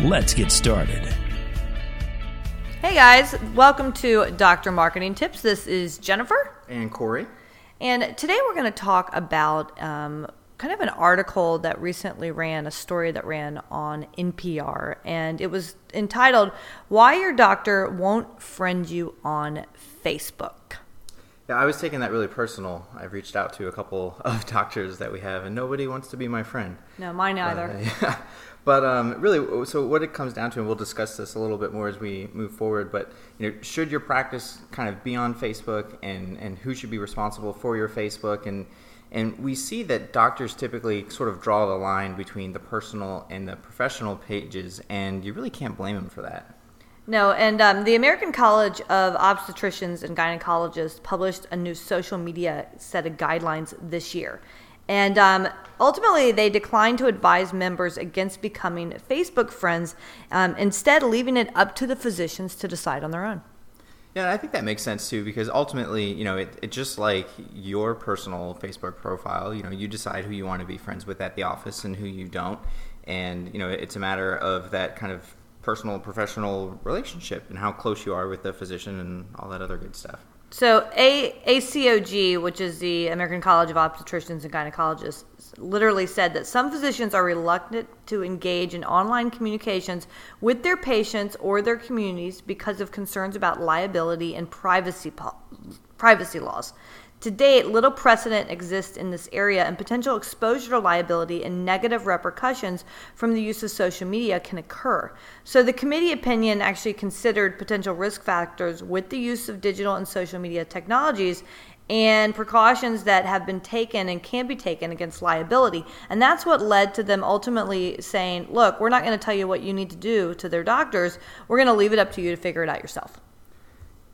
Let's get started. Hey guys, welcome to Dr. Marketing Tips. This is Jennifer. And Corey. And today we're going to talk about um, kind of an article that recently ran, a story that ran on NPR. And it was entitled, Why Your Doctor Won't Friend You on Facebook. Yeah, I was taking that really personal. I've reached out to a couple of doctors that we have, and nobody wants to be my friend. No, mine either. Uh, yeah. But um, really, so what it comes down to, and we'll discuss this a little bit more as we move forward. But you know, should your practice kind of be on Facebook, and and who should be responsible for your Facebook, and and we see that doctors typically sort of draw the line between the personal and the professional pages, and you really can't blame them for that. No, and um, the American College of Obstetricians and Gynecologists published a new social media set of guidelines this year. And um, ultimately, they declined to advise members against becoming Facebook friends, um, instead, leaving it up to the physicians to decide on their own. Yeah, I think that makes sense too because ultimately, you know, it, it just like your personal Facebook profile, you know, you decide who you want to be friends with at the office and who you don't. And, you know, it's a matter of that kind of personal professional relationship and how close you are with the physician and all that other good stuff. So, A- ACOG, which is the American College of Obstetricians and Gynecologists, literally said that some physicians are reluctant to engage in online communications with their patients or their communities because of concerns about liability and privacy po- privacy laws. To date, little precedent exists in this area, and potential exposure to liability and negative repercussions from the use of social media can occur. So, the committee opinion actually considered potential risk factors with the use of digital and social media technologies and precautions that have been taken and can be taken against liability. And that's what led to them ultimately saying, look, we're not going to tell you what you need to do to their doctors. We're going to leave it up to you to figure it out yourself.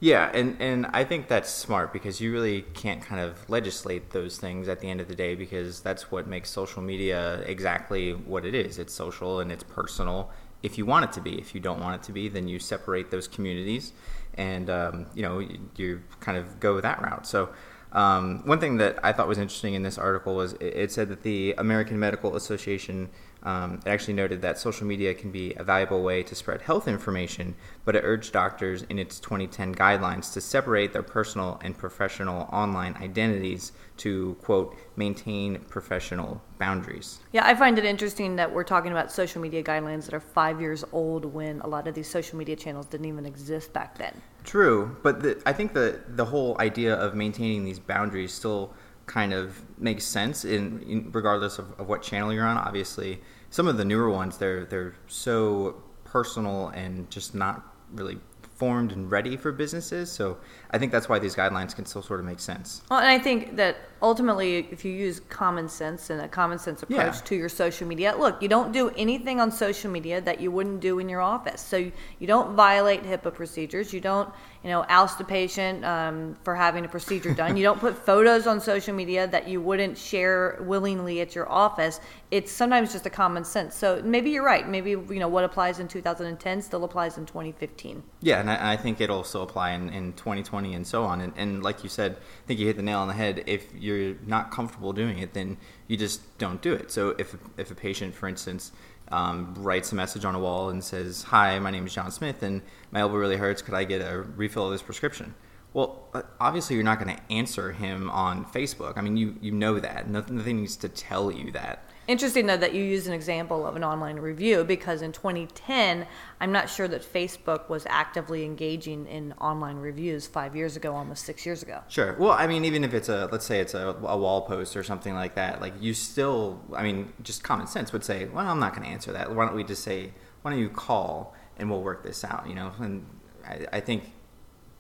Yeah, and, and I think that's smart because you really can't kind of legislate those things at the end of the day because that's what makes social media exactly what it is. It's social and it's personal if you want it to be. If you don't want it to be, then you separate those communities and, um, you know, you, you, kind of go that route. So um, one thing that I thought was interesting in this article was it, it said that the American Medical Association um, it actually noted that social media can be a valuable way to spread health information, but it urged doctors in its 2010 guidelines to separate their personal and professional online identities to, quote, maintain professional boundaries. Yeah, I find it interesting that we're talking about social media guidelines that are five years old when a lot of these social media channels didn't even exist back then. True, but the, I think the, the whole idea of maintaining these boundaries still kind of makes sense in, in regardless of, of, what channel you're on. Obviously, some of the newer ones they're they're so personal and just not really formed and ready for businesses. So I think that's why these guidelines can still sort of make sense. Well, and I think that ultimately, if you use common sense and a common sense approach yeah. to your social media, look, you don't do anything on social media that you wouldn't do in your office. So you, you don't violate HIPAA procedures. You don't, you know, oust a patient um, for having a procedure done. you don't put photos on social media that you wouldn't share willingly at your office. It's sometimes just a common sense. So maybe you're right. Maybe you know what applies in 2010 still applies in 2015. Yeah, and I, I think it'll also apply in, in 2020 and so on. And, and like you said, I think you hit the nail on the head. If you're not comfortable doing it, then you just don't do it. So if if a patient, for instance, um, writes a message on a wall and says, "Hi, my name is John Smith, and my elbow really hurts. Could I get a refill of this prescription?" Well, uh, obviously, you're not going to answer him on Facebook. I mean, you you know that. Nothing, nothing needs to tell you that. Interesting though that you use an example of an online review because in 2010, I'm not sure that Facebook was actively engaging in online reviews five years ago, almost six years ago. Sure. Well, I mean, even if it's a let's say it's a, a wall post or something like that, like you still, I mean, just common sense would say, well, I'm not going to answer that. Why don't we just say, why don't you call and we'll work this out? You know, and I, I think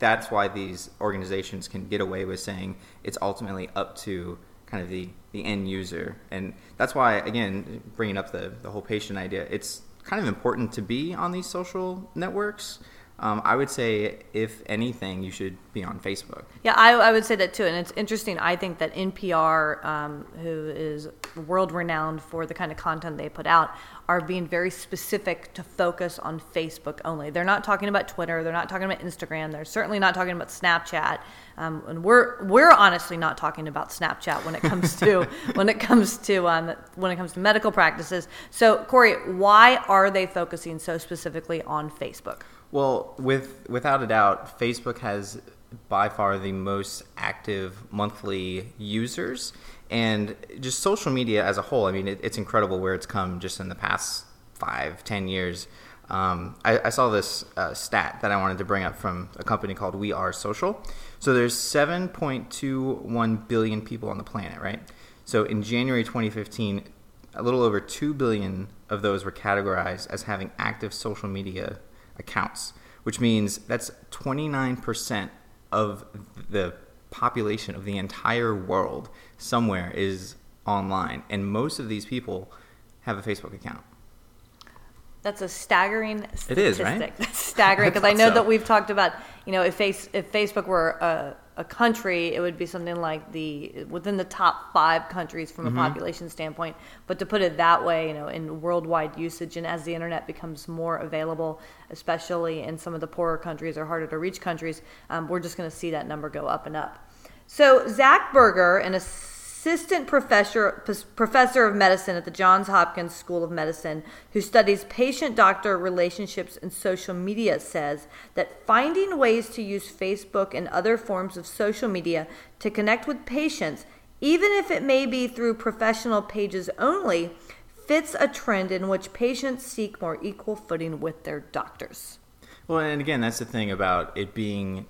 that's why these organizations can get away with saying it's ultimately up to kind of the, the end user. And that's why, again, bringing up the, the whole patient idea, it's kind of important to be on these social networks. Um, I would say, if anything, you should be on Facebook. Yeah, I, I would say that too. And it's interesting. I think that NPR, um, who is world renowned for the kind of content they put out, are being very specific to focus on Facebook only. They're not talking about Twitter. They're not talking about Instagram. They're certainly not talking about Snapchat. Um, and we're we're honestly not talking about Snapchat when it comes to when it comes to um, when it comes to medical practices. So, Corey, why are they focusing so specifically on Facebook? Well, with without a doubt, Facebook has by far the most active monthly users, and just social media as a whole. I mean, it, it's incredible where it's come just in the past five, ten years. Um, I, I, saw this uh, stat that I wanted to bring up from a company called We Are Social. So there's 7.21 billion people on the planet, right? So in January 2015, a little over 2 billion of those were categorized as having active social media accounts, which means that's 29% of the population of the entire world somewhere is online. And most of these people have a Facebook account. That's a staggering statistic. It is, right? That's staggering because I, I know so. that we've talked about, you know, if face if Facebook were a, a country, it would be something like the within the top five countries from a mm-hmm. population standpoint. But to put it that way, you know, in worldwide usage and as the internet becomes more available, especially in some of the poorer countries or harder to reach countries, um, we're just going to see that number go up and up. So Zach Berger, an assistant professor, professor of medicine at the Johns Hopkins School of Medicine, who studies patient doctor relationships and social media, says that finding ways to use Facebook and other forms of social media to connect with patients, even if it may be through professional pages only, fits a trend in which patients seek more equal footing with their doctors. Well, and again, that's the thing about it being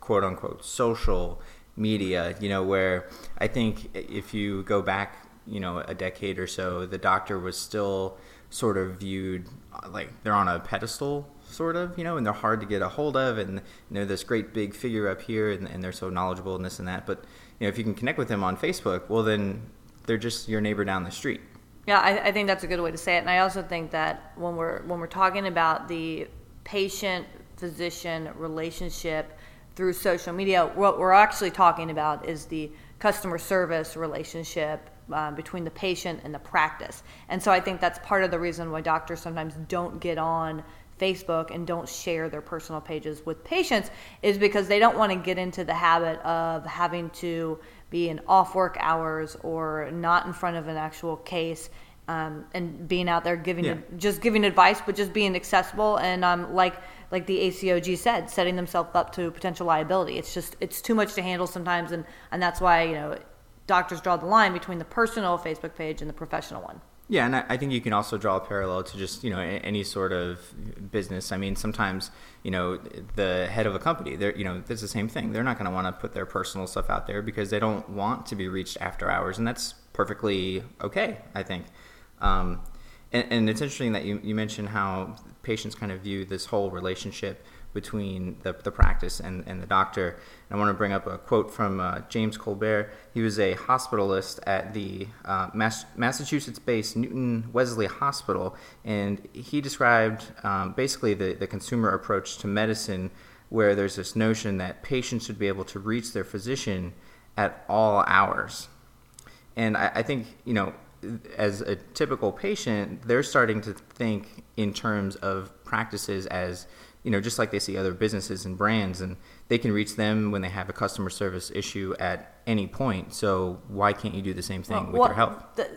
quote unquote social media, you know, where I think if you go back, you know, a decade or so, the doctor was still sort of viewed uh, like they're on a pedestal, sort of, you know, and they're hard to get a hold of, and know, this great big figure up here, and, and they're so knowledgeable and this and that. But you know, if you can connect with them on Facebook, well, then they're just your neighbor down the street. Yeah, I, I think that's a good way to say it, and I also think that when we're when we're talking about the patient physician relationship through social media, what we're actually talking about is the customer service relationship um, between the patient and the practice. And so I think that's part of the reason why doctors sometimes don't get on Facebook and don't share their personal pages with patients is because they don't want to get into the habit of having to be in off work hours or not in front of an actual case um, and being out there giving yeah. just giving advice, but just being accessible and um, like like the ACOG said, setting themselves up to potential liability. It's just it's too much to handle sometimes, and and that's why you know doctors draw the line between the personal Facebook page and the professional one. Yeah, and I think you can also draw a parallel to just you know any sort of business. I mean, sometimes you know the head of a company, they're you know it's the same thing. They're not going to want to put their personal stuff out there because they don't want to be reached after hours, and that's perfectly okay. I think. Um, and, and, it's interesting that you, you mentioned how patients kind of view this whole relationship between the, the practice and, and the doctor. And I want to bring up a quote from uh, James Colbert. He was a hospitalist at the uh, Mass- Massachusetts based Newton Wellesley Hospital, and he described um, basically the, the consumer approach to medicine, where there's this notion that patients should be able to reach their physician at all hours. And I, I think, you know, as a typical patient, they're starting to think in terms of practices as you know, just like they see other businesses and brands, and they can reach them when they have a customer service issue at any point. So why can't you do the same thing well, with well, your health? The,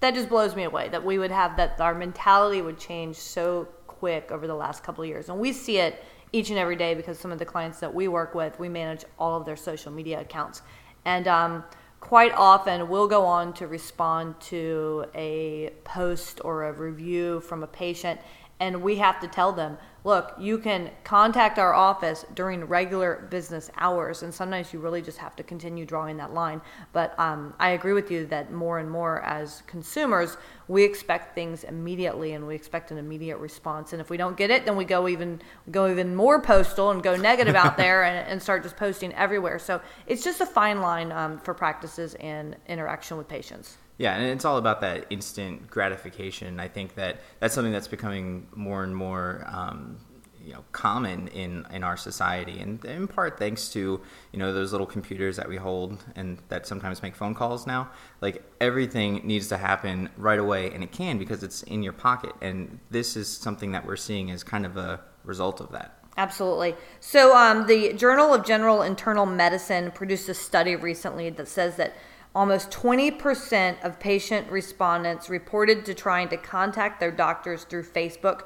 that just blows me away that we would have that our mentality would change so quick over the last couple of years, and we see it each and every day because some of the clients that we work with, we manage all of their social media accounts, and um, quite often we'll go on to respond to a post or a review from a patient and we have to tell them look you can contact our office during regular business hours. And sometimes you really just have to continue drawing that line. But um, i agree with you that more and more as consumers we expect things immediately and we expect an immediate response. And if we don't get it then we go even go even more postal and go negative out there and, and, start just posting everywhere. So it's just a fine line um, for practices and interaction with patients Yeah, and it's all about that instant gratification. I think that that's something that's becoming more and more, um, you know, common in in our society, and in part thanks to you know those little computers that we hold and that sometimes make phone calls now. Like everything needs to happen right away, and it can because it's in your pocket. And this is something that we're seeing as kind of a result of that. Absolutely. So, um, the Journal of General Internal Medicine produced a study recently that says that almost 20% of patient respondents reported to trying to contact their doctors through Facebook,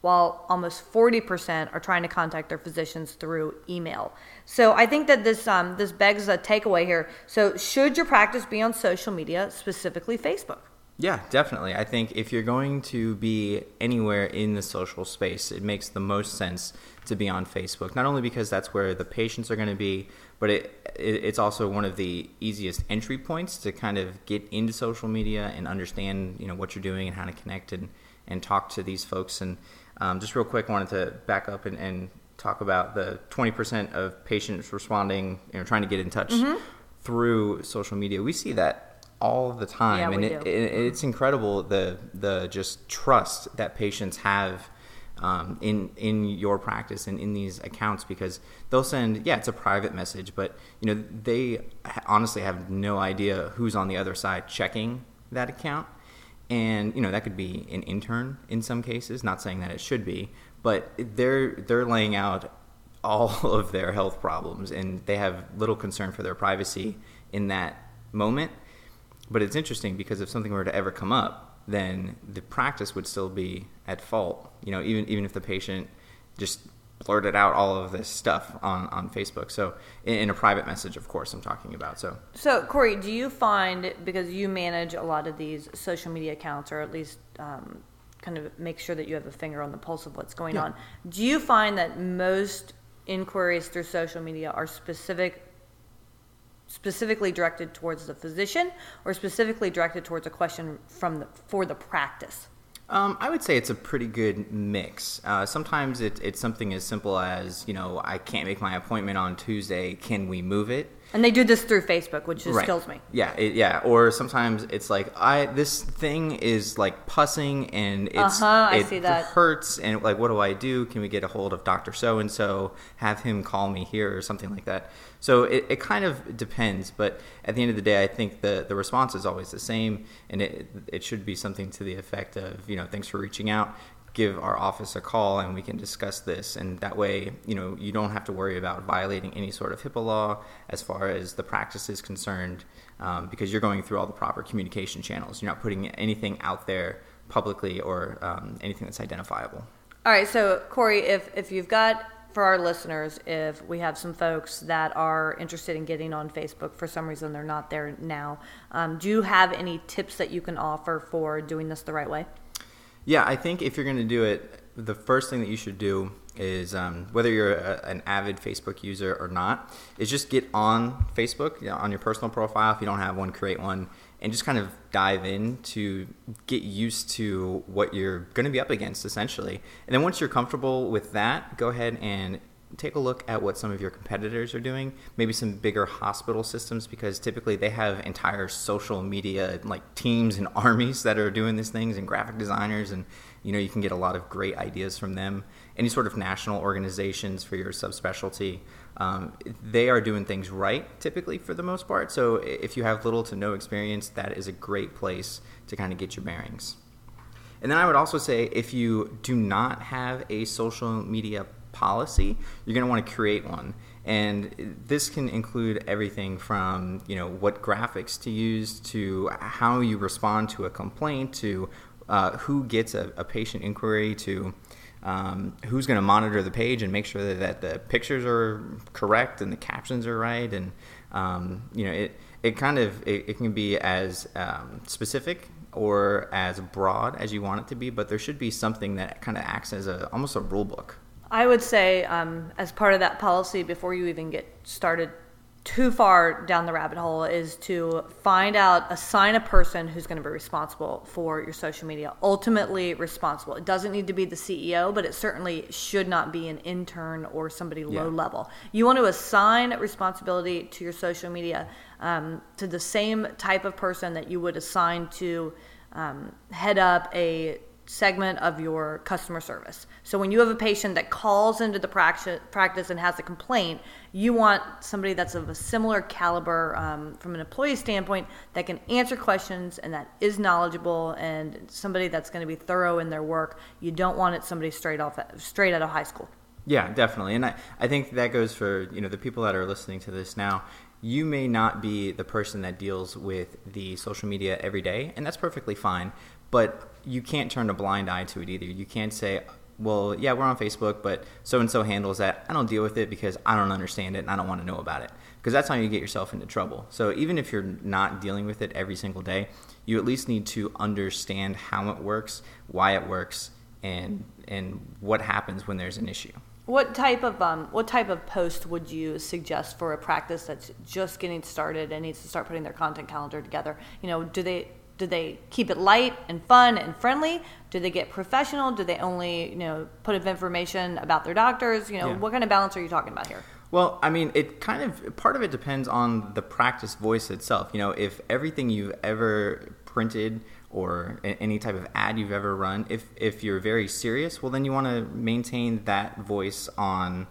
while almost 40% are trying to contact their physicians through email. So, I think that this um, this begs a takeaway here. So, should your practice be on social media, specifically Facebook? Yeah, definitely. I think if you're going to be anywhere in the social space, it makes the most sense to be on Facebook. Not only because that's where the patients are going to be, but it, it, it's also one of the easiest entry points to kind of get into social media and understand you know what you're doing and how to connect and, and talk to these folks. And um, just real quick, I wanted to back up and, and talk about the 20% of patients responding, you know, trying to get in touch mm-hmm. through social media. We see that all the time, yeah, and it, it, it's incredible the the just trust that patients have um, in in your practice and in these accounts because they'll send yeah it's a private message, but you know they honestly have no idea who's on the other side checking that account, and you know that could be an intern in some cases. Not saying that it should be, but they're they're laying out all of their health problems and they have little concern for their privacy in that moment but it's interesting because if something were to ever come up, then the practice would still be at fault. You know, even even if the patient just blurted out all of this stuff on, on Facebook. So in, in, a private message, of course, I'm talking about. So so Corey, do you find because you manage a lot of these social media accounts, or at least um, kind of make sure that you have a finger on the pulse of what's going yeah. on? Do you find that most inquiries through social media are specific specifically directed towards the physician or specifically directed towards a question from the, for the practice? Um, I would say it's a pretty good mix. Uh, sometimes it, it's something as simple as, you know, I can't make my appointment on Tuesday. Can we move it? And they do this through Facebook, which just right. kills me. Yeah, it, yeah. Or sometimes it's like I this thing is like pussing and it's uh-huh, it hurts and like what do I do? Can we get a hold of Doctor So and So? Have him call me here or something like that. So it, it kind of depends, but at the end of the day, I think the the response is always the same, and it it should be something to the effect of you know thanks for reaching out give our office a call and we can discuss this. And that way you know you don't have to worry about violating any sort of HIPAA law as far as the practice is concerned um, because you're going through all the proper communication channels. You're not putting anything out there publicly or um, anything that's identifiable. All right. So Corey if if you've got for our listeners if we have some folks that are interested in getting on Facebook for some reason they're not there now um, do you have any tips that you can offer for doing this the right way yeah, I think if you're going to do it, the first thing that you should do is um, whether you're a, an avid Facebook user or not, is just get on Facebook you know, on your personal profile. If you don't have one, create one and just kind of dive in to get used to what you're going to be up against essentially. And then once you're comfortable with that, go ahead and take a look at what some of your competitors are doing, maybe some bigger hospital systems, because typically they have entire social media like teams and armies that are doing these things and graphic designers and you know you can get a lot of great ideas from them. Any sort of national organizations for your subspecialty um, they are doing things right typically for the most part. So if you have little to no experience that is a great place to kind of get your bearings. And then i would also say if you do not have a social media policy, you're going to want to create one. And this can include everything from you know what graphics to use to how you respond to a complaint to uh, who gets a, a, patient inquiry to um, who's going to monitor the page and make sure that, that, the pictures are correct and the captions are right and um, you know it it kind of it, it can be as um, specific or as broad as you want it to be but there should be something that kind of acts as a almost a rule book I would say, um, as part of that policy, before you even get started too far down the rabbit hole is to find out assign a person who's going to be responsible for your social media. Ultimately responsible. It doesn't need to be the ceo but it certainly should not be an intern or somebody Yeah. low level. You want to assign responsibility to your social media um, to the same type of person that you would assign to um, head up a segment of your customer service. So when you have a patient that calls into the practice, and has a complaint, you want somebody that's of a similar caliber um, from an employee standpoint that can answer questions and that is knowledgeable and somebody that's going to be thorough in their work. You don't want it somebody straight off straight out of high school. Yeah, definitely. And I, I think that goes for, you know, the people that are listening to this now. You may not be the person that deals with the social media every day, and that's perfectly fine. But you can't turn a blind eye to it either. You can't say, well, yeah, we're on Facebook, but so and so handles that. I don't deal with it because I don't understand it and I don't want to know about it. Because that's how you get yourself into trouble. So even if you're not dealing with it every single day, you at least need to understand how it works, why it works, and and what happens when there's an issue. What type of um, what type of post would you suggest for a practice that's just getting started and needs to start putting their content calendar together? You know, do they do they keep it light and fun and friendly? Do they get professional? Do they only you know put up information about their doctors? You know, Yeah. what kind of balance are you talking about here? Well, I mean, it kind of part of it depends on the practice voice itself. You know, if everything you've ever printed or any type of ad you've ever run, if if you're very serious, well, then you want to maintain that voice on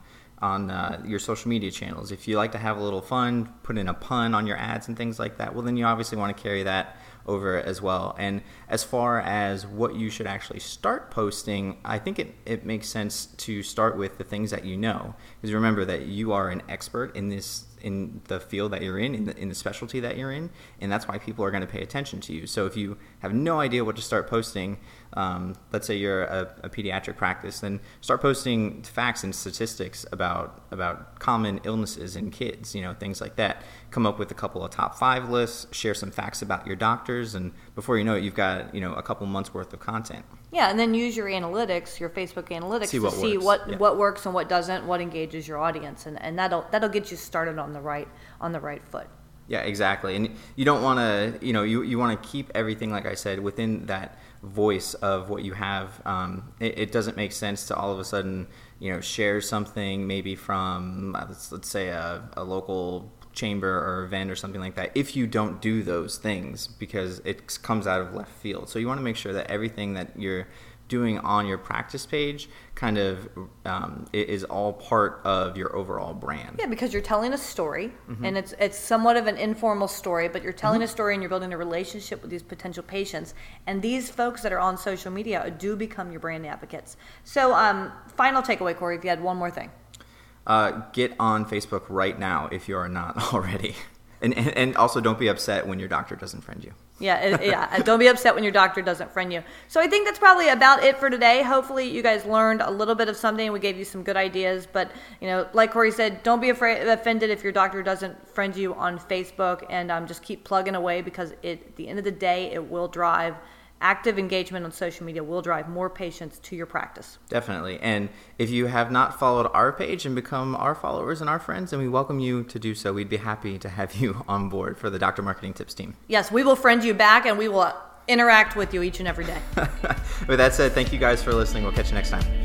on uh, your social media channels. If you like to have a little fun, put in a pun on your ads and things like that, well, then you obviously want to carry that over as well. And as far as what you should actually start posting, I think it, it makes sense to start with the things that you know. Because remember that you are an expert in this in the field that you're in, in the, in the specialty that you're in, and that's why people are going to pay attention to you. So if you have no idea what to start posting, um, let's say you're a, a pediatric practice, then start posting facts and statistics about about common illnesses in kids, you know, things like that. Come up with a couple of top five lists, share some facts about your doctors, and before you know it, you've got you know a couple months worth of content. Yeah, and then use your analytics, your Facebook analytics, See to see works, what yeah. what works and what doesn't, what engages your audience, and, and that'll that'll get you started on the right on the right foot. Yeah, exactly. And you don't want to, you know, you, you want to keep everything, like I said, within that voice of what you have. Um, it, it doesn't make sense to all of a sudden, you know, share something maybe from, uh, let's, let's say, a, a local chamber or event or something like that if you don't do those things because it comes out of left field. So you want to make sure that everything that you're doing on your practice page kind of um, is all part of your overall brand. Yeah, because you're telling a story, Mm-hmm. and it's it's somewhat of an informal story, but you're telling a story and you're building a relationship with these potential patients. And these folks that are on social media do become your brand advocates. So, um, final takeaway, Corey, if you had one more thing. uh, get on Facebook right now if you are not already. And, and, and also don't be upset when your doctor doesn't friend you. Yeah, yeah. Don't be upset when your doctor doesn't friend you. So I think that's probably about it for today. Hopefully, you guys learned a little bit of something. We gave you some good ideas, but you know, like Corey said, don't be afraid offended if your doctor doesn't friend you on Facebook, and um, just keep plugging away because it, at the end of the day, it will drive active engagement on social media will drive more patients to your practice. Definitely. And if you have not followed our page and become our followers and our friends, then we welcome you to do so. We'd be happy to have you on board for the Dr. Marketing Tips team. Yes, we will friend you back, and we will interact with you each and every day. With that said, thank you guys for listening. We'll catch you next time.